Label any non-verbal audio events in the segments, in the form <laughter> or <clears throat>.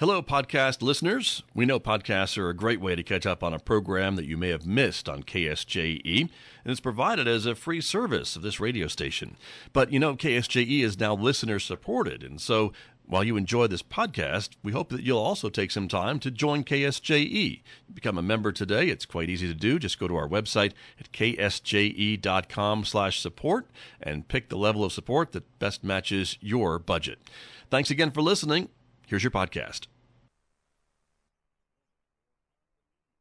Hello, podcast listeners. We know podcasts are a great way to catch up on a program that you may have missed on KSJE, and it's provided as a free service of this radio station. But you know, KSJE is now listener supported, and so while you enjoy this podcast, we hope that you'll also take some time to join KSJE. Become a member today. It's quite easy to do. Just go to our website at ksje.com slash support and pick the level of support that best matches your budget. Thanks again for listening. Here's your podcast.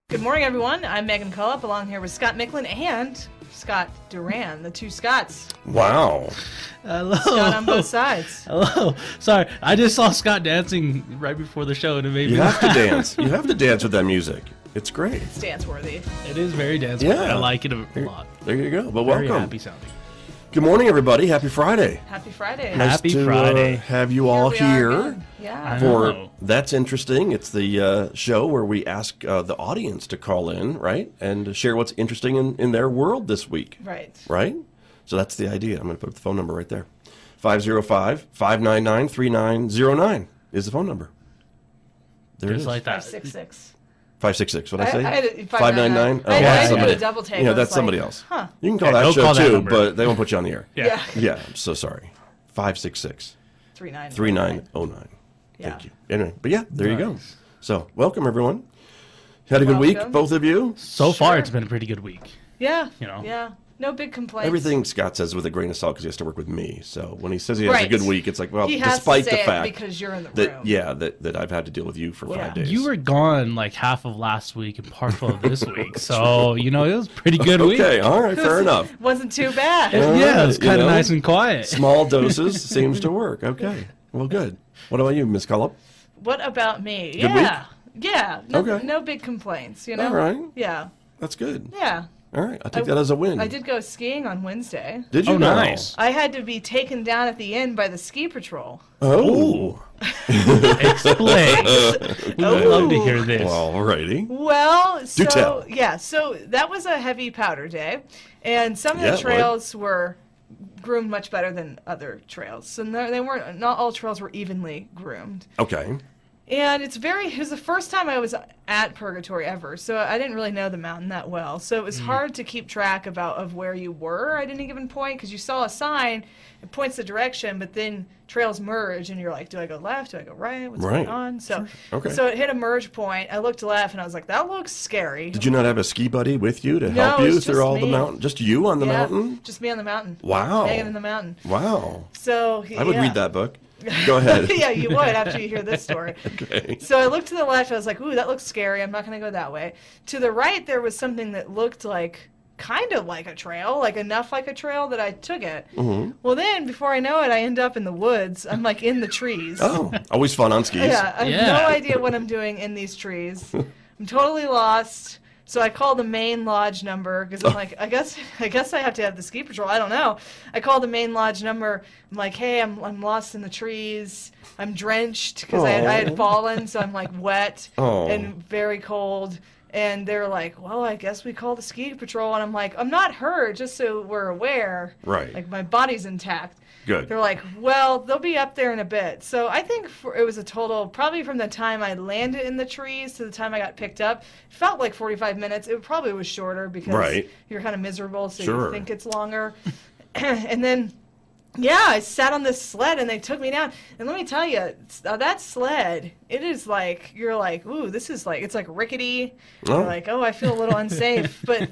Good morning, everyone. I'm Megan Cullup, along here with Scott Micklin and Scott Duran, the two Scotts. Wow. Hello. Scott on both <laughs> sides. Hello. Sorry, I just saw Scott dancing right before the show, and it made You me. have to dance. <laughs> You have to dance with that music. It's great. It's dance worthy. It is very dancing. Yeah. I like it a lot. There you go. Well, Very welcome. happy sounding. Good morning, everybody. Happy Friday. Happy Friday. Nice Happy to, Friday. Uh, have you all we are here again. Yeah. For. That's Interesting. It's the uh, show where we ask uh, the audience to call in, right? And share what's interesting in, in their world this week, Right. right? So that's the idea. I'm going to put the phone number right there 505 599 3909 is the phone number. There it Just is. like that. 566. 566. What I I- say? I had it- 599? 599. I- I had to somebody- do a double take. You know, I was that's somebody like, else. huh. You can call Yeah, that show call that too, number. but they won't put you on the air. Yeah. Yeah. Yeah, I'm so sorry. 566 39. 3909. Yeah. Thank you. Anyway, but yeah, there you go. So, welcome everyone. Had a good week, both of you? So far, it's been a pretty good week. Yeah. You know. Yeah. No big complaints. Everything Scott says with a grain of salt because he has to work with me. So when he says he has a good week, it's like, well, He has despite to say the it fact because you're in the that room. yeah, that, that I've had to deal with you for Yeah. five days. You were gone like half of last week and partial of this <laughs> week, so you know it was a pretty good week. okay. All right, fair <laughs> enough. Wasn't too bad. All Yeah, right, it was kind of know. nice and quiet. Small doses <laughs> seems to work. Okay. Well, good. What about you, Miss Cullop? What about me? Good yeah. Yeah. No, Okay. no big complaints, you know? All right. Yeah. That's good. Yeah. All right. I'll take I- that as a win. I did go skiing on Wednesday. Did you Oh, now? nice. I had to be taken down at the end by the ski patrol. Oh. <laughs> Explain. <laughs> we would love to hear this. Well, alrighty. Well, so tell. yeah, so that was a heavy powder day, and some of Yeah, the it would. trails were groomed much better than other trails. So they weren't. Not all trails were evenly groomed, Okay. And it's very. It was the first time I was at Purgatory ever, so I didn't really know the mountain that well. So it was mm. hard to keep track about of where you were at any given point because you saw a sign, it points the direction, but then trails merge, and you're like, do I go left? Do I go right? What's Right. going on? So, Okay. so it hit a merge point. I looked left, and I was like, that looks scary. Did you not have a ski buddy with you to No, help you through all the mountain? Just you on the Yeah, mountain? Just me on the mountain. Wow. Megan in the mountain. Wow. So I would yeah. read that book. Go ahead. <laughs> yeah, you would after you hear this story. <laughs> Okay. So I looked to the left. I was like, "Ooh, that looks scary. I'm not going to go that way." To the right, there was something that looked like kind of like a trail, like enough like a trail that I took it. Mm-hmm. Well, then before I know it, I end up in the woods. I'm like in the trees. Oh, always fun on skis. Yeah, I have Yeah. no idea what I'm doing in these trees. <laughs> I'm totally lost. So I call the main lodge number because I'm oh. like, I guess, <laughs> I guess I have to have the ski patrol. I don't know. I call the main lodge number. I'm like, hey, I'm, I'm lost in the trees. I'm drenched because I, had- I had fallen, so I'm like wet Aw. <laughs> Oh. and very cold. And they're like, well, I guess we call the ski patrol. And I'm like, I'm not hurt, just so we're aware. Right. Like my body's intact. Good. They're like, well, they'll be up there in a bit. So I think for, it was a total, probably from the time I landed in the trees to the time I got picked up, it felt like 45 minutes. It probably was shorter because Right. you're kind of miserable, so Sure. you think it's longer. <clears throat> and then, yeah, I sat on this sled and they took me down. And let me tell you, uh, that sled, it is like, you're like, ooh, this is like, it's like rickety. Oh. You're like, oh, I feel a little <laughs> unsafe. But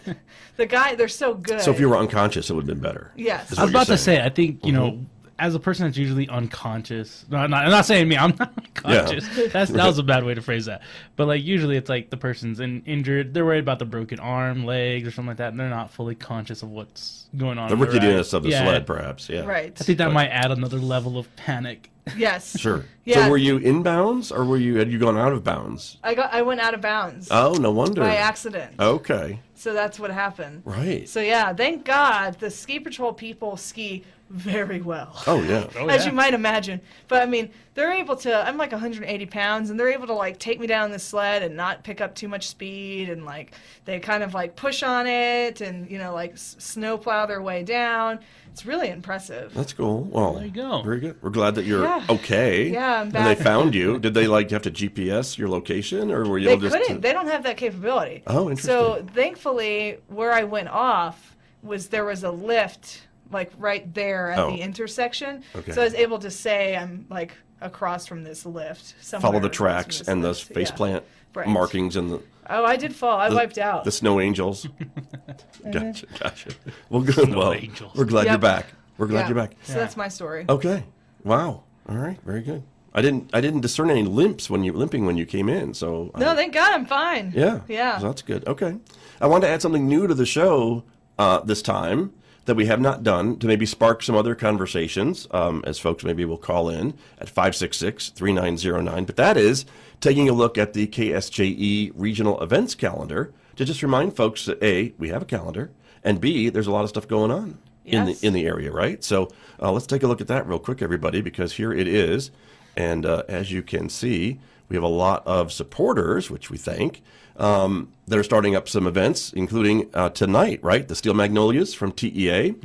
the guy, they're so good. So if you were unconscious, it would have been better. Yes. I was about you're to say, I think you know, as a person that's usually unconscious. No, I'm not, I'm not saying me. I'm not <laughs> unconscious. That's that was a <laughs> bad way to phrase that. But like usually, it's like the person's in, injured. They're worried about the broken arm, legs, or something like that, and they're not fully conscious of what's going on. The on ride. ricketiness of the Yeah. sled, perhaps. Yeah. Right. I think that But- might add another level of panic. Yes. <laughs> Sure. Yeah. So were you in bounds or were you had you gone out of bounds? I got I went out of bounds Oh, no wonder. by accident. Okay. So that's what happened. Right. So yeah, thank God the ski patrol people ski very well. Oh yeah. <laughs> Oh, As yeah. you might imagine. But I mean, they're able to I'm like 180 pounds and they're able to like take me down the sled and not pick up too much speed and like they kind of like push on it and you know like s- snow plow their way down It's really impressive. That's cool. Well, There you go. Very good. We're glad that you're Yeah. okay. Yeah, I'm And they found you. Did they like have to GPS your location, or were you They able just? couldn't. To... They don't have that capability. Oh, interesting. So thankfully, where I went off was there was a lift like right there at Oh. the intersection. Okay. So I was able to say I'm like across from this lift. Follow the tracks and the lift. face Yeah. plant Right. markings and the Oh, I did fall. I the, wiped out. the snow angels. Mm-hmm. <laughs> gotcha, gotcha. Well, good. Snow well, angels. we're glad you're back. We're glad Yeah. you're back. So that's my story. Okay. Wow. All right. Very good. I didn't. I didn't discern any limps when you limping when you came in. So No, I, thank God I'm fine. yeah. Yeah. So that's good. Okay. I wanted to add something new to the show uh, this time that we have not done to maybe spark some other conversations um, as folks maybe will call in at 566-3909. But that is taking a look at the KSJE regional events calendar to just remind folks that A, we have a calendar, and B, there's a lot of stuff going on in the in the area, right? So uh, let's take a look at that real quick, everybody, because here it is. And uh, as you can see, we have a lot of supporters, which we thank, um, that are starting up some events, including uh, tonight, right? The Steel Magnolias from TEA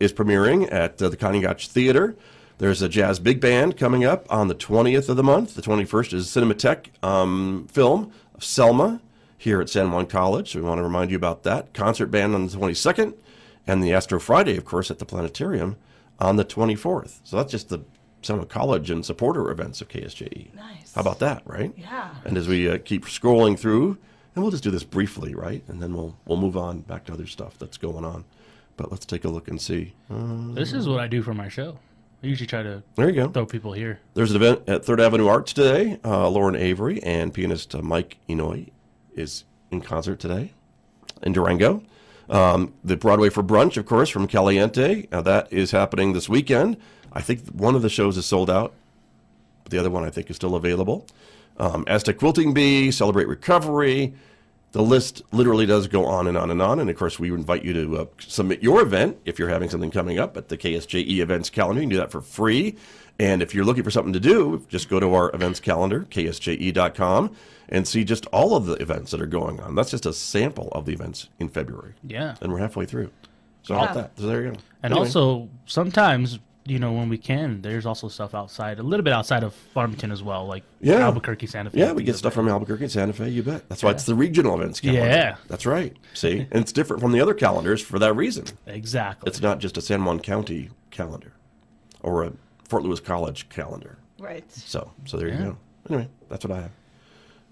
is premiering at uh, the Connie Gotsch Theater. There's a jazz big band coming up on the 20th of the month. The 21st is Cinematheque um, film of Selma here at San Juan College. So we want to remind you about that. Concert band on the 22nd, and the Astro Friday, of course, at the Planetarium on the 24th. So that's just the San Juan College and supporter events of KSJE. Nice. How about that, right? Yeah. And as we uh, keep scrolling through, and we'll just do this briefly, right? And then we'll we'll move on back to other stuff that's going on. But let's take a look and see. Uh, This is what I do for my show. I usually try to there you go. throw people here. There's an event at Third Avenue Arts today. Uh, Lauren Avery and pianist uh, Mike Inouye is in concert today in Durango. Um, the Broadway for Brunch, of course, from Caliente. Uh, that is happening this weekend. I think one of the shows is sold out, but the other one I think is still available. Um, Aztec Quilting Bee, Celebrate Recovery. The list literally does go on and on and on. And of course, we invite you to uh, submit your event if you're having something coming up at the KSJE events calendar. You can do that for free. And if you're looking for something to do, just go to our events calendar, ksje.com, and see just all of the events that are going on. That's just a sample of the events in February. Yeah. And we're halfway through. So, Yeah. that? So there you go. And Anyway. also, sometimes, you know, when we can, there's also stuff outside, a little bit outside of Farmington as well, like Yeah. Albuquerque, Santa Fe. Yeah, we get stuff from Albuquerque and Santa Fe, you bet. That's why it's the regional events calendar. Yeah. That's right. See? <laughs> And it's different from the other calendars for that reason. Exactly. It's not just a San Juan County calendar or a Fort Lewis College calendar. Right. So, so there you go. Anyway, that's what I have.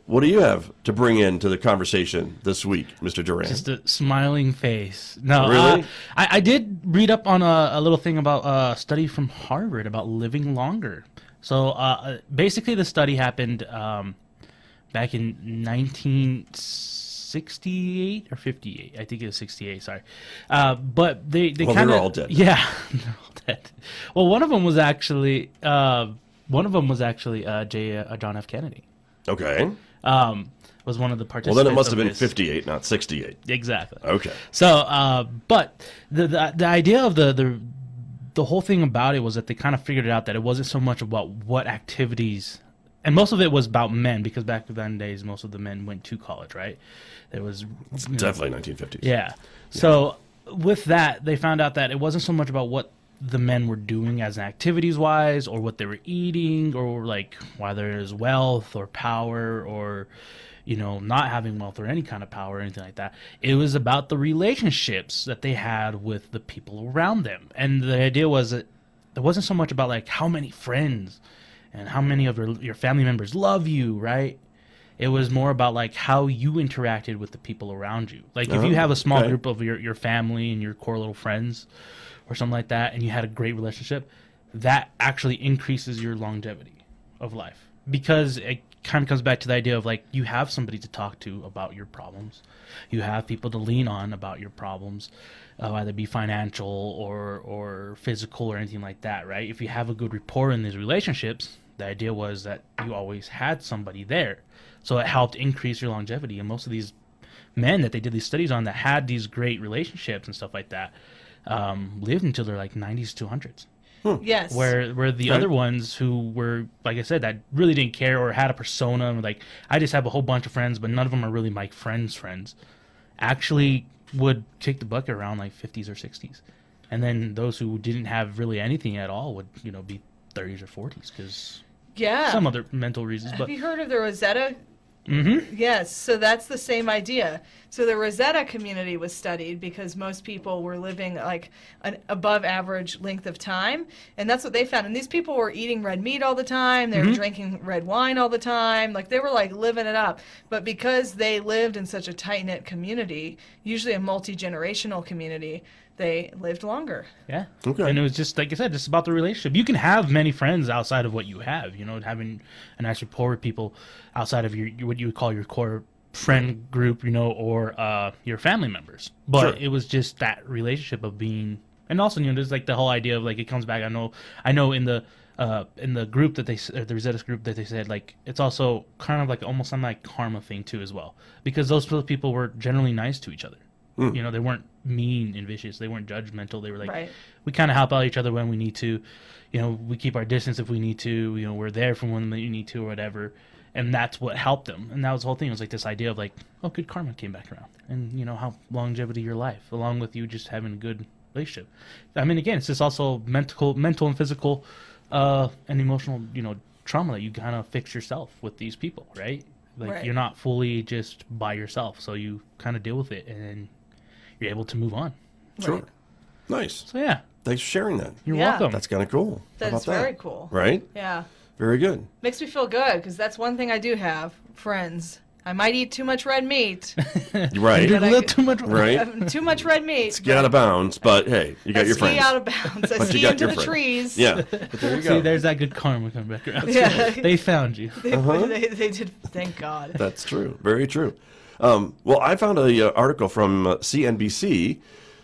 What do you have to bring into the conversation this week, Mr. Duran? Just a smiling face. No, Really? uh, I, I did read up on a, a little thing about a study from Harvard about living longer. So uh, basically, the study happened um, back in 1968 or 58. I think it was 68. Sorry, uh, but they they Well, they're kind of all dead. <laughs> Yeah, they're all dead. Well, one of them was actually uh, one of them was actually uh, J. Uh, John F. Kennedy. okay. Um, was one of the participants. Well, then it must have been this. 58, not 68. Exactly. Okay. So, uh, but the, the the idea of the the the whole thing about it was that they kind of figured it out that it wasn't so much about what activities, and most of it was about men because back then days most of the men went to college, right? it was you know, Definitely 1950s. yeah. So with that, they found out that it wasn't so much about what the men were doing as activities wise or what they were eating or like whether it is wealth or power or you know not having wealth or any kind of power or anything like that. It was about the relationships that they had with the people around them. And the idea was that it wasn't so much about like how many friends and how many of your, your family members love you right? It was more about like how you interacted with the people around you. Like if Oh, you have a small okay. group of your, your family and your core little friends or something like that and you had a great relationship that actually increases your longevity of life. Because it kind of comes back to the idea of like you have somebody to talk to about your problems. You have people to lean on about your problems uh, either be financial or or physical or anything like that right? If you have a good rapport in these relationships the idea was that you always had somebody there. So it helped increase your longevity. And most of these men that they did these studies on that had these great relationships and stuff like that um, lived until their like 90s to 100s Yes. where where the Right. other ones who were like I said that really didn't care or had a persona like I just have a whole bunch of friends but none of them are really my friends friends actually would kick the bucket around like 50s or 60s and then those who didn't have really anything at all would you know be 30s or 40s because Yeah. some other mental reasons. But Have you heard of the Roseto mm-hmm. Yes, so that's the same idea. So the Roseto community was studied because most people were living like an above average length of time, and that's what they found. And these people were eating red meat all the time, they were mm-hmm. drinking red wine all the time, like they were like living it up. But because they lived in such a tight knit community, usually a multi generational community, they lived longer. Yeah. Okay. And it was just like I said, just about the relationship. You can have many friends outside of what you have. You know, having a nice rapport with people outside of your what you would call your core friend group, you know, or uh, your family members. But Sure. it was just that relationship of being, and also you know, there's like the whole idea of like it comes back. I know, I know in the. Uh, in the group that they s- uh, the Roseto's group that they said like it's also kind of like almost some like karma thing too as well because those people were generally nice to each other you know they weren't mean and vicious they weren't judgmental they were like Right. we kind of help out each other when we need to you know we keep our distance if we need to you know we're there for when you need to or whatever and that's what helped them and that was the whole thing it was like this idea of like oh good karma came back around and you know how longevity of your life along with you just having a good relationship i mean again it's just also mental mental and physical uh and emotional you know trauma that you kind of fix yourself with these people right like Right. you're not fully just by yourself so you kind of deal with it and you're able to move on Sure. Right. Nice. so yeah Thanks for sharing that. you're Yeah. welcome That's kind of cool. That's about that? very cool. Right? Yeah. Very good. Makes me feel good because that's one thing I do have friends. I might eat too much red meat. <laughs> Right. you did But a I little could- too much <laughs> too much red meat. Get out of bounds, but hey, you got I your ski friends. out of bounds. I But you ski got into your the friends. trees. Yeah. <laughs> But there you See, there's that good karma coming back around. Yeah. they found you. They, Uh-huh. they, they did. Thank God. That's true. Very true. Um, well, I found a uh, article from uh, CNBC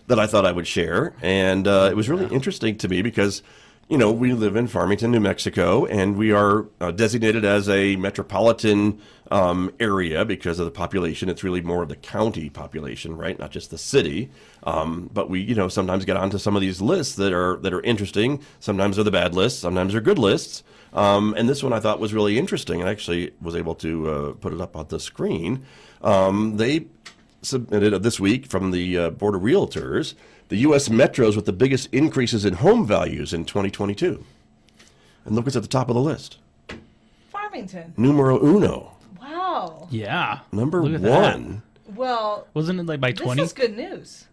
that I thought I would share, and uh, it was really interesting to me because, you know, we live in Farmington, New Mexico, and we are uh, designated as a metropolitan um, area because of the population. It's really more of the county population, right? Not just the city. Um, but we, you know, sometimes get onto some of these lists that are that are interesting. Sometimes they're the bad lists. Sometimes they're good lists. Um, and this one I thought was really interesting. I actually was able to uh, put it up on the screen. Um, they submitted this week from the uh, Board of Realtors the U.S. metros with the biggest increases in home values in 2022. And look what's at the top of the list. Farmington. Numero uno, Wow. Yeah. number Look at that. one. Well, Wasn't it like by 20? this 20? is good news.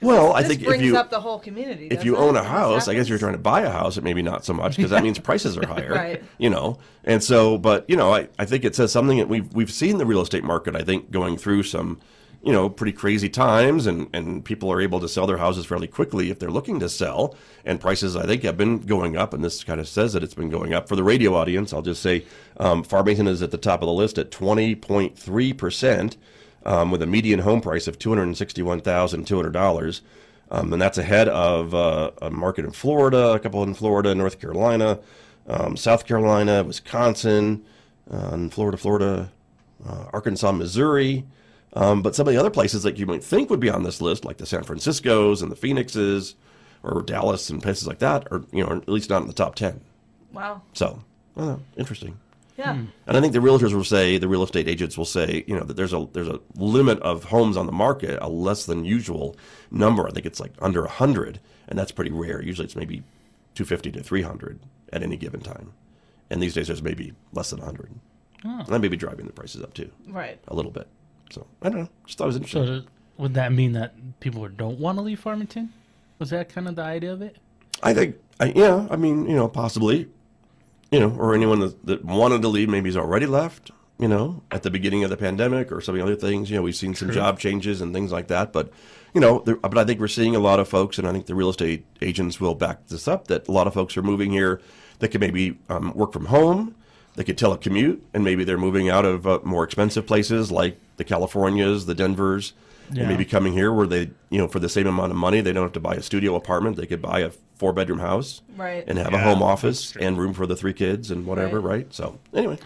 Well, I this think if brings you up the whole community. if you doesn't own a house, I guess you're trying to buy a house, it maybe not so much because that means <laughs> prices are higher. Right. You know, and so, but you know, I, I think it says something that we've we've seen the real estate market. I think going through some, you know, pretty crazy times, and and people are able to sell their houses fairly quickly if they're looking to sell. And prices, I think, have been going up, and this kind of says that it's been going up for the radio audience. I'll just say, um, Farmington is at the top of the list at twenty point three percent. Um, with a median home price of two hundred sixty-one thousand two hundred dollars, um, and that's ahead of uh, a market in Florida, a couple in Florida, North Carolina, um, South Carolina, Wisconsin, uh, and Florida, Florida, uh, Arkansas, Missouri. Um, but some of the other places that you might think would be on this list, like the San Franciscos and the Phoenixes, or Dallas and places like that, are you know at least not in the top ten. Wow. So, I know, interesting. Yeah. And I think the realtors will say, the real estate agents will say, you know, that there's a there's a limit of homes on the market, a less than usual number. I think it's like under hundred, and that's pretty rare. Usually it's maybe two fifty to three hundred at any given time, and these days there's maybe less than hundred. And that may be driving the prices up too, Right. a little bit. So I don't know. Just thought it was interesting. So would that mean that people don't want to leave Farmington? Was that kind of the idea of it? I think, I, yeah, I mean, you know, possibly, you know, or anyone that, that wanted to leave maybe has already left, you know, at the beginning of the pandemic or some of the other things. You know, we've seen some job changes and things like that. But, you know, there, but I think we're seeing a lot of folks, and I think the real estate agents will back this up, that a lot of folks are moving here that can maybe um, work from home. They could telecommute, and maybe they're moving out of uh, more expensive places like the Californias, the Denvers, Yeah. and maybe coming here where they, you know, for the same amount of money, they don't have to buy a studio apartment. They could buy a four bedroom house Right. and have a home office and room for the three kids and whatever, Right. right? So, anyway,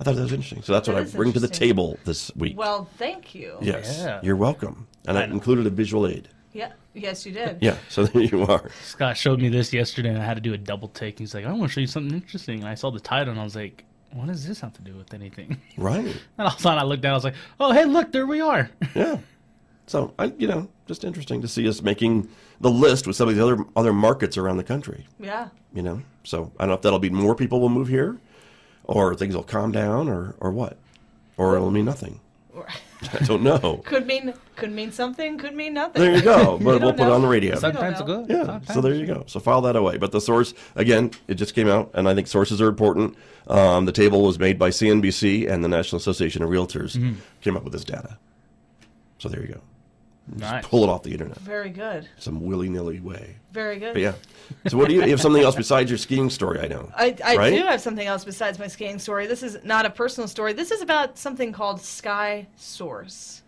I thought that was interesting. So that's That what I bring to the table this week. Well, thank you. yes, Yeah. you're welcome. And I, I included a visual aid. Yeah. Yes, you did. Yeah, so there you are. Scott showed me this yesterday, and I had to do a double take. He's like, "I want to show you something interesting." And I saw the title, and I was like, "What does this have to do with anything?" <laughs> Right. And all of a sudden, I looked down. I was like, "Oh, hey, look, there we are." <laughs> Yeah. So I, you know, just interesting to see us making the list with some of the other other markets around the country. Yeah. You know, so I don't know if that'll be more people will move here, or things will calm down, or or what, or it'll mean nothing. <laughs> <laughs> I don't know. Could mean could mean something. Could mean nothing. There you go. <laughs> But we'll don't put it on the radio. Sometimes know. good. Yeah. sometimes. So there you go. So file that away. But the source again, it just came out, and I think sources are important. Um, the table was made by CNBC and the National Association of Realtors Mm-hmm. came up with this data. So there you go. Nice. Pull it off the internet, Very good. some willy nilly way. Very good. But yeah. So what do you, you have something else besides your skiing story? I know. I, I Right? do have something else besides my skiing story. This is not a personal story. This is about something called Sky Source.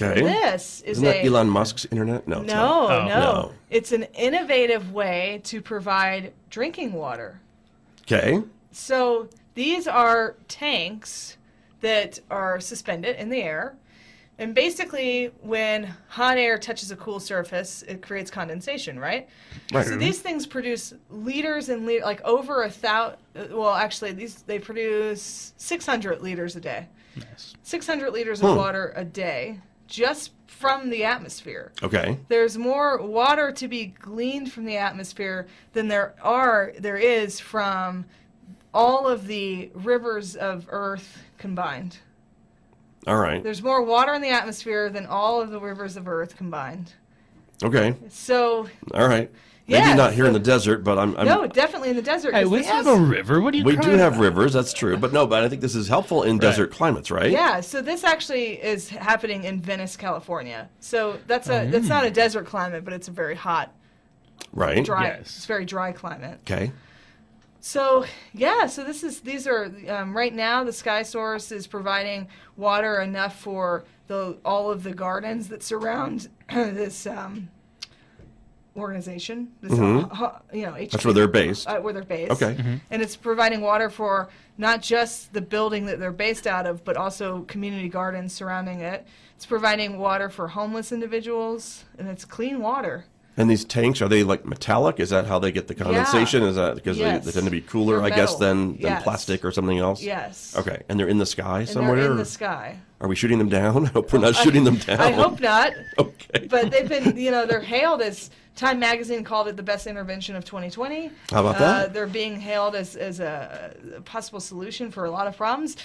Okay. This is Isn't that a Elon Musk's internet? No. no. Oh. no, No. It's an innovative way to provide drinking water. Okay. So these are tanks that are suspended in the air. And basically, when hot air touches a cool surface, it creates condensation, right? Right. So these things produce liters and liters, like over a thousand. Well, actually, these they produce 600 liters a day. Nice. 600 liters Hmm. of water a day just from the atmosphere. Okay. There's more water to be gleaned from the atmosphere than there are there is from all of the rivers of Earth combined. All right. There's more water in the atmosphere than all of the rivers of Earth combined. Okay. So, All right. Maybe Yeah, not here in the desert, but I'm. I'm no, definitely in the desert. Hey, 'cause we have was- a river. What are you? we do have about? rivers. That's true. But no, but I think this is helpful in desert climates, right? Yeah, so this actually is happening in Venice, California. So that's a Oh. that's mm. not a desert climate, but it's a very hot, Right. dry. Yes. It's very dry climate. Okay. So yeah, so this is these are um, right now the Sky Source is providing water enough for the all of the gardens that surround <clears throat> this um, organization. This uh, hu- you know HQ, Mm-hmm. That's where they're based. Uh, where they're based. Okay. And it's providing water for not just the building that they're based out of, but also community gardens surrounding it. It's providing water for homeless individuals, and it's clean water. And these tanks are they like metallic? Is that how they get the condensation? Is that because Yes. they, they tend to be cooler, They're I guess, metal. than, than Yes. plastic or something else? Yes. Okay. And they're in the sky And somewhere? they're in the sky. Are we shooting them down? <laughs> I hope we're not shooting them down. I hope not. <laughs> Okay. But they've been, you know, they're hailed as Time Magazine called it the best intervention of 2020. How about Uh, that? they're being hailed as, as a, a possible solution for a lot of problems.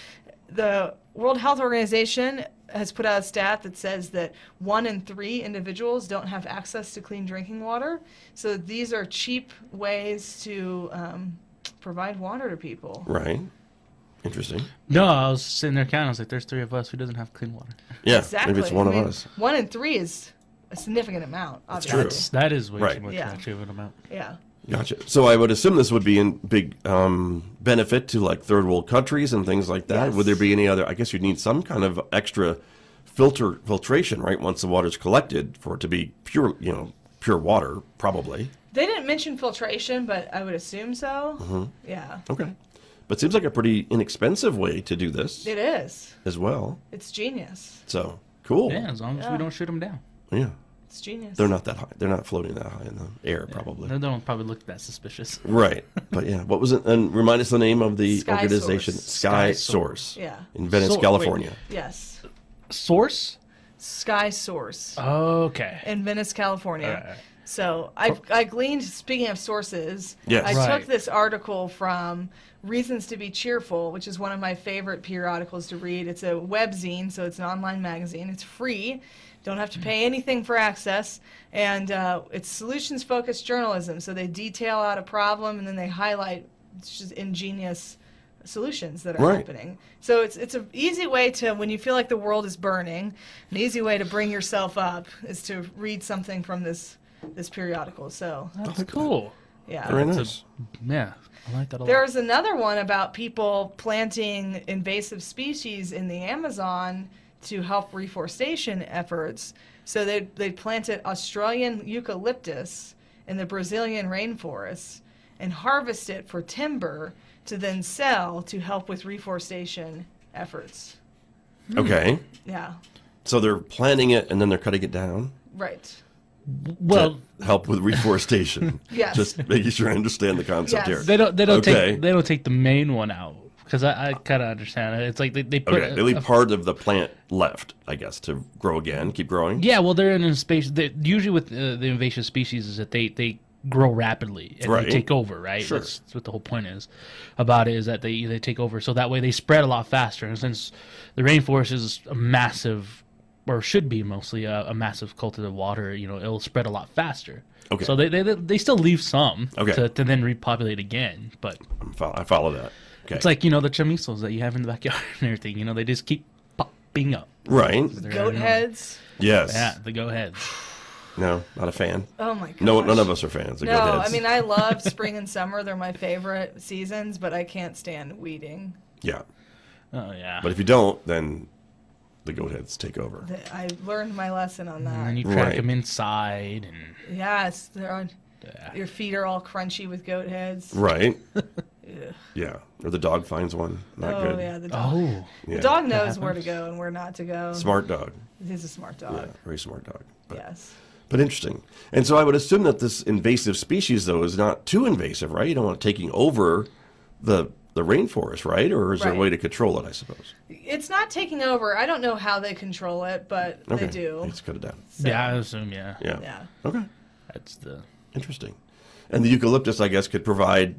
The World Health Organization has put out a stat that says that one in three individuals don't have access to clean drinking water. So these are cheap ways to um, provide water to people. Right. Interesting. No, I was sitting there counting. I was like, "There's three of us who doesn't have clean water." Yeah. Exactly. Maybe it's one I of mean, us. One in three is a significant amount. Obviously. true. That's, that is way Right. too much Yeah. to actually have an amount. Yeah. Gotcha. So I would assume this would be in big um, benefit to like third world countries and things like that. Yes. Would there be any other? I guess you'd need some kind of extra filter filtration, right? Once the water's collected for it to be pure, you know, pure water, probably. They didn't mention filtration, but I would assume so. Mm-hmm. Yeah, Okay. But seems like a pretty inexpensive way to do this it is. as well. It's genius. So cool. Yeah, as long as Yeah. we don't shoot them down. Yeah. It's genius. They're not that high. They're not floating that high in the air, probably. They don't probably look that suspicious. <laughs> Right. But yeah, what was it? And remind us the name of the Sky organization. Source. Sky, Sky Source. Source. Yeah. In Venice, Source, California. Yes. Source? Sky Source Okay. in Venice, California. Alright. So I I gleaned. Speaking of sources, Yes. I Right. took this article from Reasons to Be Cheerful, which is one of my favorite periodicals to read. It's a webzine, so it's an online magazine. It's free. Don't have to pay anything for access, and uh, it's solutions focused journalism. So they detail out a problem and then they highlight just ingenious solutions that are Right. happening. So it's it's an easy way to when you feel like the world is burning, an easy way to bring yourself up is to read something from this this periodical. So That's cool. yeah. Very It's a- Yeah, I like that a lot. There's another one about people planting invasive species in the Amazon to help reforestation efforts. So they they planted Australian eucalyptus in the Brazilian rainforests and harvest it for timber to then sell to help with reforestation efforts. Hmm. Okay. Yeah, So they're planting it and then they're cutting it down right. well, to help with reforestation. <laughs> Yes. Just making sure I understand the concept Yes. here. they don't. They don't Okay. take. They don't take the main one out because I, I kind of understand it. It's like they, they put Okay, they leave a- part of the plant left, I guess, to grow again, keep growing. yeah, well, they're in a space. Usually with uh, the invasive species is that they they grow rapidly and Right. they take over. Right. Sure. That's, that's what the whole point is about it. Is that they they take over, so that way they spread a lot faster. And since the rainforest is a massive, or should be mostly a, a massive culture of water, you know, it'll spread a lot faster. Okay. So they they, they still leave some Okay. to, to then repopulate again, but I follow that. Okay. it's like you know the chamisos that you have in the backyard <laughs> and everything. You know, they just keep popping up. right. They're Goat annoying. heads. Yes. Yeah, the go aheads. No, not a fan. Oh my god. No, none of us are fans. Of No, goat heads. I mean I <laughs> love spring and summer. They're my favorite seasons, but I can't stand weeding. yeah. Oh yeah. But if you don't, then the goat heads take over. The- I learned my lesson on that. and then you track Right. them inside, and Yes, they're on. yeah. Your feet are all crunchy with goat heads. Right. <laughs> Ugh. Yeah. Or the dog finds one. Not oh good. yeah, the dog. oh, Yeah. The dog knows where to go and where not to go. Smart dog. He's a smart dog. Yeah. dog. Very smart dog. But, Yes. but interesting. And so I would assume that this invasive species, though, is not too invasive, right? You don't want it taking over the the rainforest, right? Or is there a way to control it? I suppose. It's not taking over. I don't know how they control it, but Okay. they do. Let's cut it down. So, yeah. I assume yeah. Yeah. Yeah. Okay. That's the Interesting. And the eucalyptus, I guess, could provide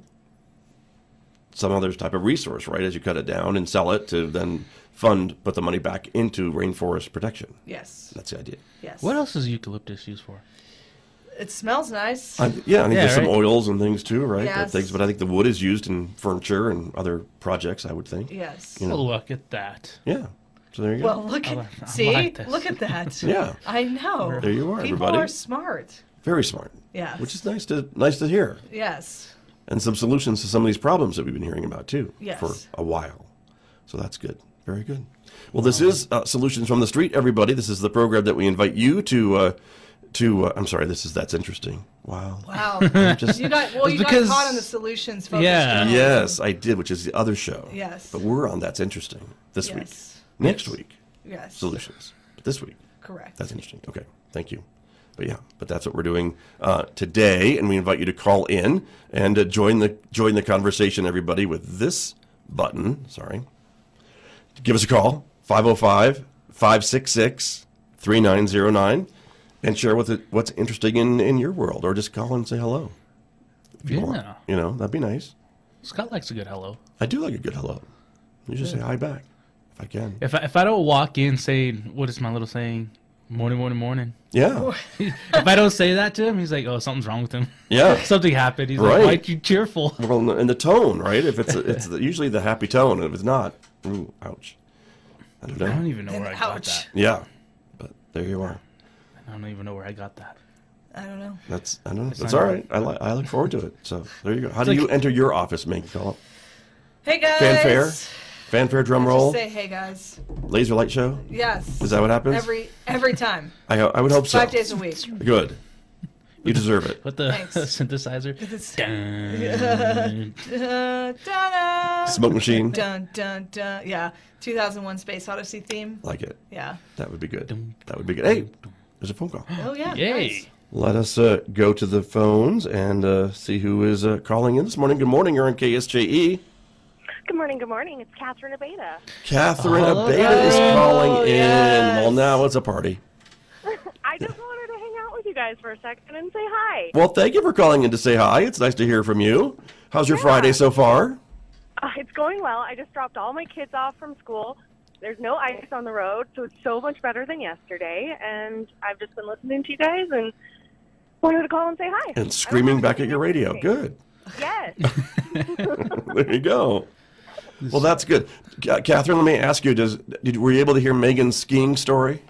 some other type of resource, right? As you cut it down and sell it to then fund, put the money back into rainforest protection. Yes. That's the idea. Yes. what else is eucalyptus used for? It smells nice. I, yeah, I think Yeah, there's some oils and things too, right? Yes. Things, but I think the wood is used in furniture and other projects. I would think. yes. You know. Look at that. Yeah. So there you go. Well, look I at li- I see, like look at that. <laughs> Yeah. I know. There you are, People everybody. are smart. Very smart. Yes. Which is nice to nice to hear, Yes. And some solutions to some of these problems that we've been hearing about too Yes. for a while. So that's good. Very good. Well, this is uh, Solutions from the Street, everybody. This is the program that we invite you to. Uh, to uh, I'm sorry, this is that's interesting. Wow. Wow. <laughs> Just you got well. It's You got caught on the solutions. Focused Yeah. journalism. yes, I did, which is the other show. Yes. But we're on that's interesting this week. Yes. Next week, Yes. solutions. But this week, Correct. That's interesting. Okay, thank you. But yeah, but that's what we're doing uh, today, and we invite you to call in and uh, join the join the conversation, everybody, with this button. Sorry, give us a call 505-566-3909 and share with it what's interesting in in your world, or just call and say hello. If you want. You know that'd be nice. Scott likes a good hello. I do like a good hello. You just say hi back if I can. If I, if I don't walk in saying what is my little saying, morning, morning, morning. Yeah, <laughs> if I don't say that to him, he's like, oh, something's wrong with him. yeah. <laughs> Something happened. He's Right. like, why aren't you cheerful? Well, and the tone, right? If it's <laughs> it's usually the happy tone, and if it's not, ooh, ouch. I don't know. I don't even know And where I got ouch. that. Yeah, but there you are. I don't even know where I got that. I don't know. That's I don't know. It's That's not- all right. I li- I look forward to it. So there you go. How do like- you enter your office, Megan? Call up Hey guys. fanfare, fanfare, drum roll. Just say hey guys. laser light show. Yes. Is that what happens? Every every time. I I would hope so. Five days a week. Good. You deserve it. What the Thanks. <laughs> synthesizer? It's- Dun. <laughs> Dun, dun, Smoke machine. dun dun dun. Yeah. 2001 Space Odyssey theme. Like it. Yeah. That would be good. That would be good. Hey, there's a phone call. Oh yeah. Yay. nice. Let us uh, go to the phones and uh, see who is uh, calling in this morning. Good morning. You're on KSJE. Good morning, good morning. It's Catherine Abeda. Catherine Hello, Abeda is calling Oh, in. yes. Well, now it's a party. <laughs> I just wanted to hang out with you guys for a second and say hi. Well, thank you for calling in to say hi. It's nice to hear from you. How's your Yeah. Friday so far? Uh, it's going well. I just dropped all my kids off from school. There's no ice on the road, so it's so much better than yesterday. And I've just been listening to you guys and wanted to call and say hi. And screaming back at your radio. Good. Good. Yes. <laughs> there you go. Well, that's good. Catherine, let me ask you: Does did were you able to hear Megan's skiing story?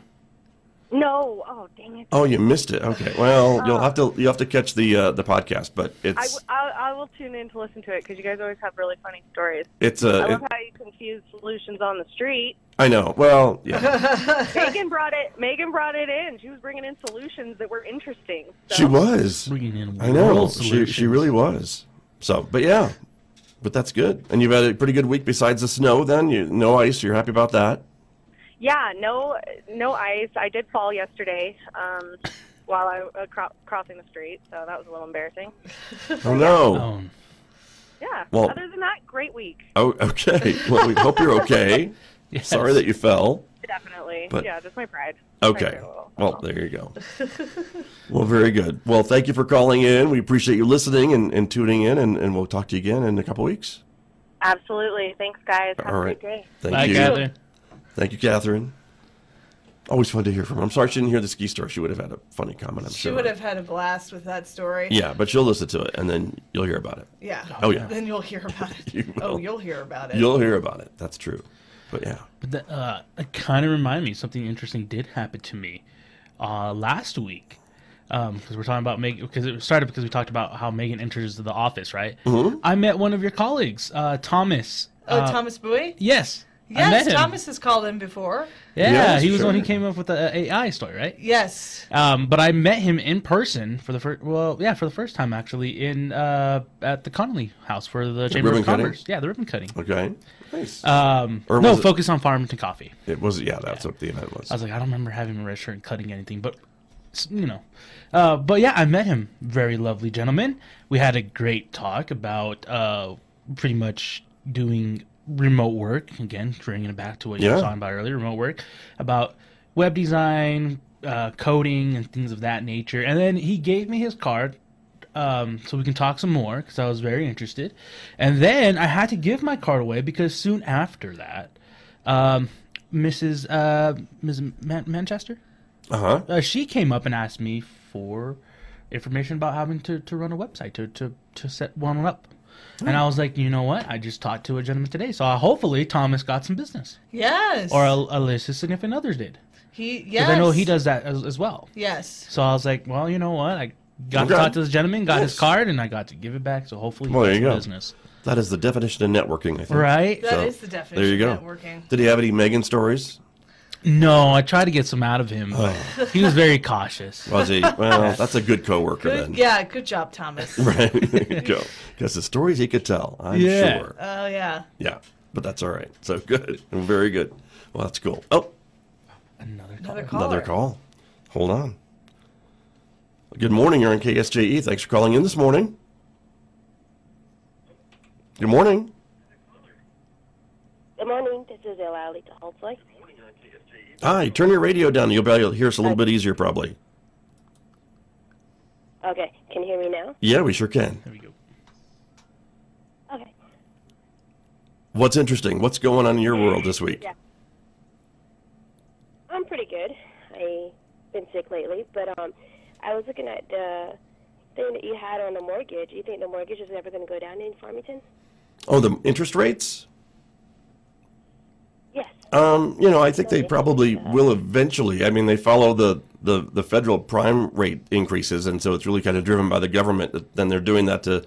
no. Oh, dang it. Oh, you missed it. Okay. Well, you'll have to you will have to catch the uh, the podcast, but it's w- I, I will tune in to listen to it because you guys always have really funny stories. it's I uh, it, love how you confuse solutions on the street. I know. Well, yeah, <laughs> Megan brought it. Megan brought it in. She was bringing in solutions that were interesting. So. she was. Bringing in I know. world She she really was. So, but yeah, but that's good. And you've had a pretty good week besides the snow. Then you no ice. You're happy about that? Yeah, no, no ice. I did fall yesterday um, while I was cro- crossing the street, so that was a little embarrassing. <laughs> Oh no. Oh, <laughs> Yeah. Well- Other than that, great week. Oh, okay. Well, we hope you're okay. <laughs> Yes. Sorry that you fell. Definitely. But- yeah, just my pride. Okay. pride. Well, there you go. <laughs> well, very good. Well, thank you for calling in. We appreciate you listening and, and tuning in, and, and we'll talk to you again in a couple weeks. Absolutely. Thanks, guys. Have All a great day. Thank Bye, you. Catherine. Thank you, Catherine. Always fun to hear from her. I'm sorry she didn't hear the ski story. She would have had a funny comment, I'm She sure. She would have had a blast with that story. Yeah, but she'll listen to it, and then you'll hear about it. Yeah. Oh, yeah. Then you'll hear about it. <laughs> You oh, will. oh, you'll hear about it. You'll hear about it. That's true. But yeah. But that, uh, it kind of reminded me something interesting did happen to me uh, last week. Because we're talking about Megan, because it started because we talked about how Megan enters the office, right? Mm-hmm. I met one of your colleagues, uh, Thomas. oh, Uh, Thomas Bowie? Yes. I Yes, met him. Thomas has called in before. Yeah, Yes, he was the one sure. who came up with the uh, AI story, right? Yes. Um, but I met him in person for the first, well, yeah, for the first time actually in uh, at the Connolly House for the Chamber ribbon of cutting? Commerce. Yeah, the ribbon cutting. Okay. Nice. Um, Or no, it- focus on Farmington Coffee. it was, yeah, that's what the event was. I was like, I don't remember having a red shirt and cutting anything, but you know. Uh, but yeah, I met him. Very lovely gentleman. We had a great talk about uh, pretty much doing remote work again, bringing it back to what you Yeah. were talking about earlier, remote work about web design, uh, coding, and things of that nature. And then he gave me his card. Um, so we can talk some more because I was very interested, and then I had to give my card away because soon after that, um, Mrs. Uh, Ms. Man- Manchester, Uh-huh. uh, she came up and asked me for information about having to, to run a website to, to, to set one up. And I was like, you know what? I just talked to a gentleman today, so uh, hopefully Thomas got some business, Yes. or Al- Alyssa's significant others did, he. because Yes. I know he does that as, as well. Yes. So I was like, well, you know what? I got Okay. to talk to this gentleman, got his card, and I got to give it back. So hopefully, he Well, got there you some go. business, That is the definition of networking, I think. right? That is So, the definition there you go. of networking. Did he have any Megan stories? No, I tried to get some out of him, but he was very cautious. Was he? Well, <laughs> that's a good coworker Good, then. yeah, good job, Thomas. <laughs> Right. there you go. Because the stories he could tell, I'm Yeah. sure. Oh, yeah. Yeah. But that's all right. So good. Very good. Well, that's cool. Oh, Another call. Another call. another call. Hold on. Good morning. You're on KSJE. E. Thanks for calling in this morning. Good morning. Good morning. This is Elali to Hopefully. Hi. Turn your radio down. You'll be able to hear us a little bit easier, probably. Okay, can you hear me now? Yeah, we sure can. There we go. Okay. What's interesting? What's going on in your world this week? Yeah. I'm pretty good. I've been sick lately, but um, I was looking at the thing that you had on the mortgage. You think the mortgage is ever going to go down in Farmington? Oh, the interest rates? Um, you know, I think they probably will eventually. I mean, they follow the, the, the federal prime rate increases, and so it's really kind of driven by the government. Then they're doing that to,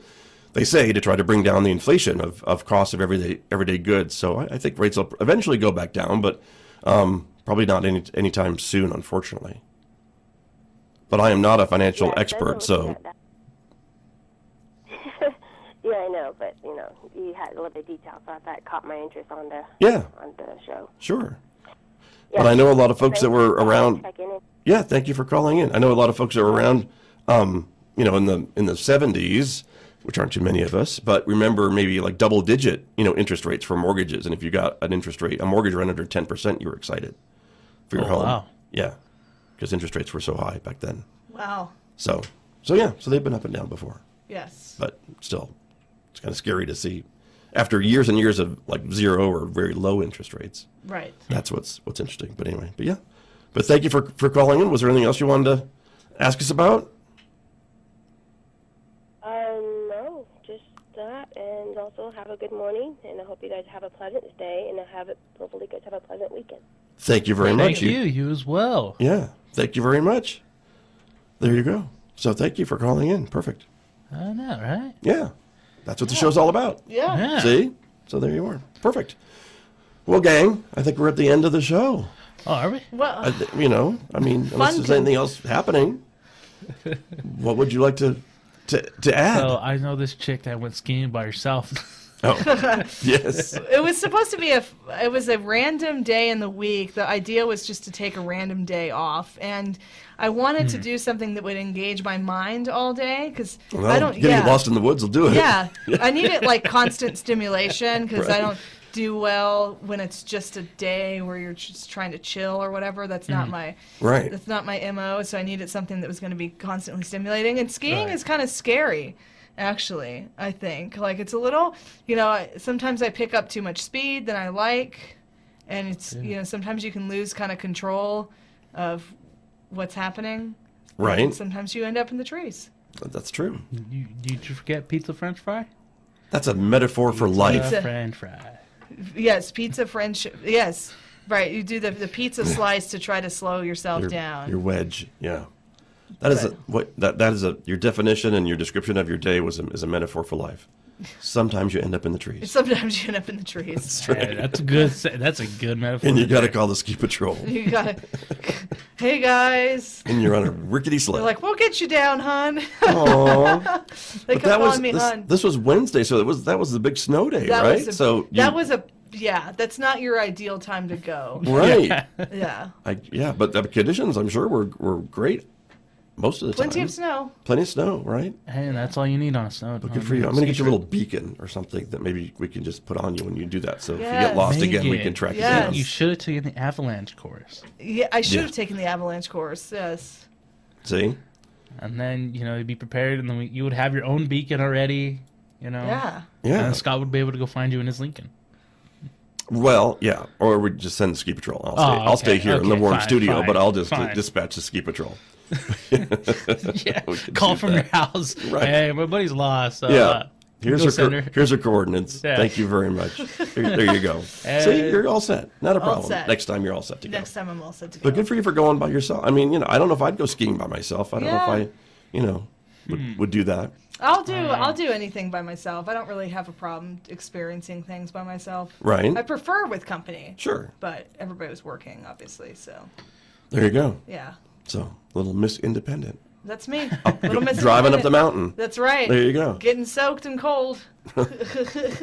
they say, to try to bring down the inflation of, of costs of everyday everyday goods. So I, I think rates will eventually go back down, but um, probably not any anytime soon, unfortunately. But I am not a financial Yeah, expert, so that- yeah, I know, but you know, you had a little bit of detail, so I that caught my interest on the yeah, on the show. sure. Yeah. But I know a lot of folks that were around. Yeah, thank you for calling in. I know a lot of folks that were around, um, you know, in the in the seventies, which aren't too many of us, but remember maybe like double digit, you know, interest rates for mortgages. And if you got an interest rate, a mortgage rate under ten percent, you were excited for your Oh, home. wow. Yeah, because interest rates were so high back then. Wow. So, so yeah, so they've been up and down before, Yes. but still, it's kind of scary to see after years and years of like zero or very low interest rates. Right. That's what's what's interesting. But anyway, but yeah. But thank you for for calling in. Was there anything else you wanted to ask us about? Um, no, just that, and also have a good morning, and I hope you guys have a pleasant day, and I have it. Hopefully, you guys have a pleasant weekend. Thank you very much. Thank much. you. You as well. Yeah. Thank you very much. There you go. So thank you for calling in. Perfect. I know, right? Yeah. That's what the show's all about. Yeah. Yeah. See? So there you are. Perfect. Well, gang, I think we're at the end of the show. Oh, are we? Well, I th- you know, I mean, unless there's anything else happening, what would you like to to, to add? So I know this chick that went skiing by herself. <laughs> Oh, <laughs> yes. It was supposed to be a it was a random day in the week. The idea was just to take a random day off and I wanted to hmm. do something that would engage my mind all day cuz Well, I don't getting yeah. lost in the woods will do it. Yeah. I need it like <laughs> constant stimulation cuz I don't do well when it's just a day where you're just trying to chill or whatever. That's not hmm. my Right. that's not my MO, so I needed something that was going to be constantly stimulating. And skiing Right. is kind of scary, actually, I think. Like, it's a little, you know, sometimes I pick up too much speed than I like. And it's, you know, sometimes you can lose kind of control of what's happening. Right. And sometimes you end up in the trees. That's true. You, did you forget pizza French fry? That's a metaphor for life. Pizza. French fry. Yes, pizza french. Yes. Right. You do the, the pizza <laughs> slice to try to slow yourself Your, down. your wedge. Yeah. That is a, what that that is a your definition and your description of your day was a, is a metaphor for life. Sometimes you end up in the trees, <laughs> Sometimes you end up in the trees. That's Hey, right. that's a good. That's a good metaphor. and you got to call the ski patrol, <laughs> You got <laughs> Hey guys. and you're on a rickety sled. They're like, we'll get you down, hon. Aw. they But come that was calling me this, hun. this was Wednesday, so it was that was the big snow day, that right? was a, so you- that was a yeah. That's not your ideal time to go. right. Yeah. I, yeah, but the conditions I'm sure were were great most of the Plenty time. of snow. Plenty of snow, right? Hey, and that's all you need on a snow. But good for you. I'm going to get you a little beacon or something that maybe we can just put on you when you do that. So if you get lost again, we can track Yes. you down. You should have taken the avalanche course, Yeah, I should Yeah. have taken the avalanche course. Yes. See? and then you know you'd be prepared, and then we, you would have your own beacon already. You know. Yeah. Yeah. And Scott would be able to go find you in his Lincoln. Well, yeah. Or we just send the ski patrol. I'll oh, stay, Oh, I'll stay okay, here in the warm fine, studio, fine, but I'll just fine. dispatch the ski patrol. <laughs> Yeah. We Call from that. your house. Right. Hey, my buddy's lost. Uh, Yeah. Here's go her, send co- here's her coordinates. Yeah. Thank you very much. Here, there you go. Uh, <laughs> See, you're all set. Not a All problem. set. Next time, you're all set to go. Next time I'm all set to go. But good for you for going by yourself. I mean, you know, I don't know if I'd go skiing by myself. I don't know if I, you know, would, Hmm. would do that. I'll do I'll do anything by myself. I don't really have a problem experiencing things by myself. Right? I prefer with company. Sure. But everybody was working, obviously, so There you go. yeah. So, little Miss Independent. That's me. Little Miss Driving up the mountain. That's right. There you go. Getting soaked and cold. There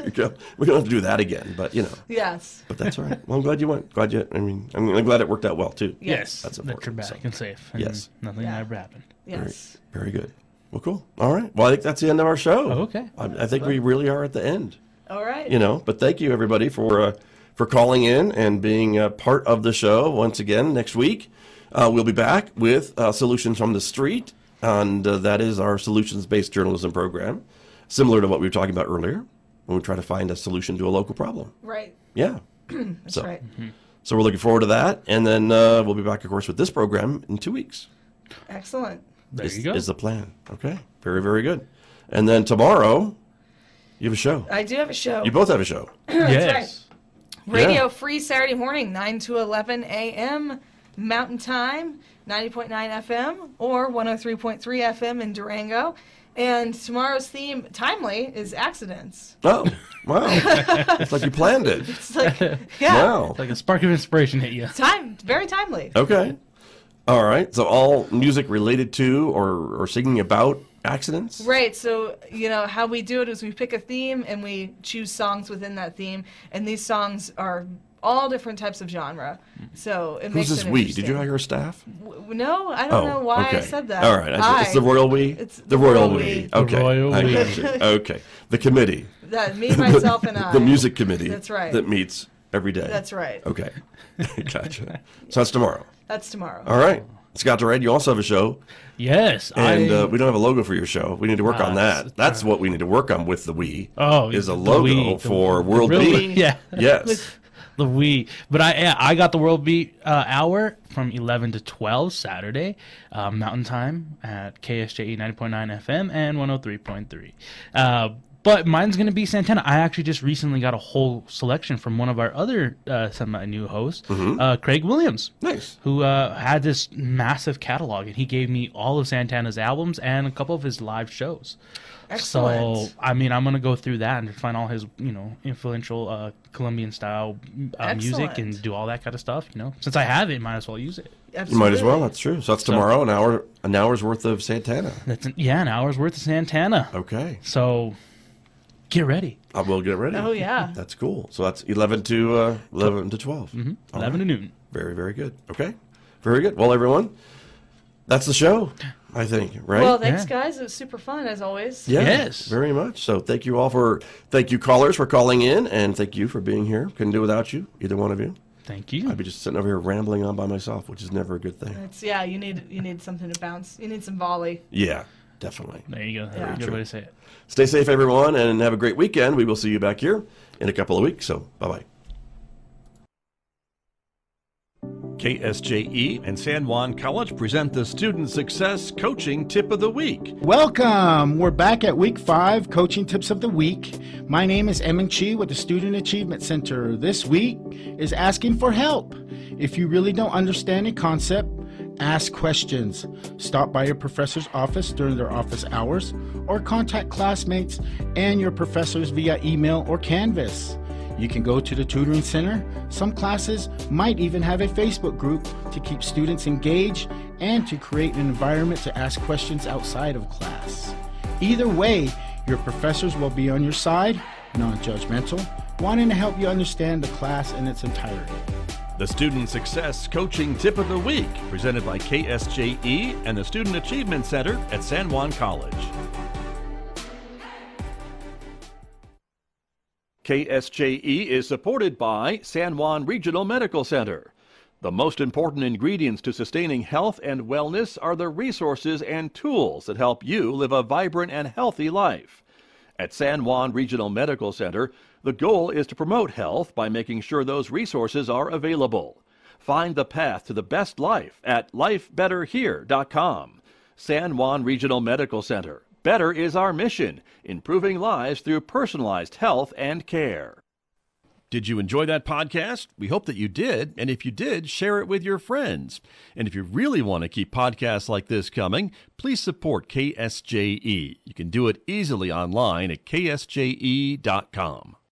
you go. We don't have to do that again, but, you know, Yes. but that's all right. Well, I'm glad you went. Glad you, I mean, I'm glad it worked out well, too. Yes, That's that you're important, back so. and safe. And Yes. nothing Yeah. ever happened. Yes. Very good. Well, cool. All right. Well, I think that's the end of our show. Oh, okay. I, I think we really are at the end. All right. you know but thank you everybody for uh, for calling in and being a part of the show once again next week uh, we'll be back with uh, solutions from the street and uh, that is our solutions based journalism program similar to what we were talking about earlier when we try to find a solution to a local problem Right. yeah <clears throat> That's So- right. so we're looking forward to that and then uh, we'll be back of course with this program in two weeks Excellent. There is, you go. is the plan okay very very good and then tomorrow you have a show I do have a show. you both have a show <clears throat> yes. Radio Yeah. free Saturday morning, 9 to 11 a.m. Mountain Time, 90.9 FM or 103.3 FM in Durango. And tomorrow's theme, timely, is accidents. oh wow it's like you planned it <laughs> It's like, <laughs> yeah, wow Like a spark of inspiration hit you. time, very timely. Okay. All right. So all music related to or, or singing about accidents? Right. So, you know, how we do it is we pick a theme and we choose songs within that theme. And these songs are all different types of genre. So it Who's makes this it we? Did you hire a staff? W- No, I don't know why I said that. Oh, All right. I, it's the royal we? It's the the royal royal we. we. The Okay. royal I we. got you. Okay. The committee. That me, myself, and <laughs> I. the music committee. That's right. That meets every day. That's right. Okay. <laughs> gotcha. So that's tomorrow. That's tomorrow. All right. Scott Durant, you also have a show, Yes. and I, uh, we don't have a logo for your show. We need to work Ah, on that. it's- That's what we need to work on with the we. oh, is a the logo Wii, the- for the World real Beat. <laughs> Yeah. Yes. The Wii. But I yeah, I got the World Beat uh, hour from 11 to 12 Saturday uh, Mountain Time at KSJE 90.9 FM and 103.3. Uh, but mine's going to be Santana. I actually just recently got a whole selection from one of our other uh, semi-new hosts, uh, Craig Williams, Nice. who uh, had this massive catalog, and he gave me all of Santana's albums and a couple of his live shows. Excellent. So I mean, I'm gonna go through that and find all his, you know, influential uh, Colombian style uh, music and do all that kind of stuff. You know, since I have it, might as well use it. You might as well. That's true. So that's tomorrow, an hour, an hour's worth of Santana. That's an, yeah, an hour's worth of Santana. Okay. So Get ready. I will get ready. Oh, yeah. <laughs> That's cool. So that's 11 to uh, 11 to 12. Mm-hmm. 11 to noon. Very, very good. Okay. Very good. Well, everyone, that's the show, I think, right? Well, thanks, Yeah. guys. It was super fun as always. yeah, Yes. Very much. So thank you all for, thank you callers for calling in, and thank you for being here. Couldn't do without you, either one of you. Thank you. I'd be just sitting over here rambling on by myself, which is never a good thing. It's yeah. You need you need something to bounce. You need some volley. Yeah, definitely. There you go. Yeah. Good way to say it. Stay safe, everyone, and have a great weekend. We will see you back here in a couple of weeks. So, bye bye. KSJE and San Juan College present the Student Success Coaching Tip of the Week. Welcome. We're back at week five, coaching tips of the week. My name is Emin Chi with the Student Achievement Center. This week is asking for help. If you really don't understand a concept, ask questions. Stop by your professor's office during their office hours, or contact classmates and your professors via email or Canvas. You can go to the tutoring center. Some classes might even have a Facebook group to keep students engaged and to create an environment to ask questions outside of class. Either way, your professors will be on your side, non judgmental, wanting to help you understand the class in its entirety. The Student Success Coaching Tip of the Week, presented by KSJE and the Student Achievement Center at San Juan College. KSJE is supported by San Juan Regional Medical Center. The most important ingredients to sustaining health and wellness are the resources and tools that help you live a vibrant and healthy life. At San Juan Regional Medical Center, the goal is to promote health by making sure those resources are available. Find the path to the best life at lifebetterhere.com. San Juan Regional Medical Center. Better is our mission, improving lives through personalized health and care. Did you enjoy that podcast? We hope that you did. And if you did, share it with your friends. And if you really want to keep podcasts like this coming, please support KSJE. You can do it easily online at ksje.com.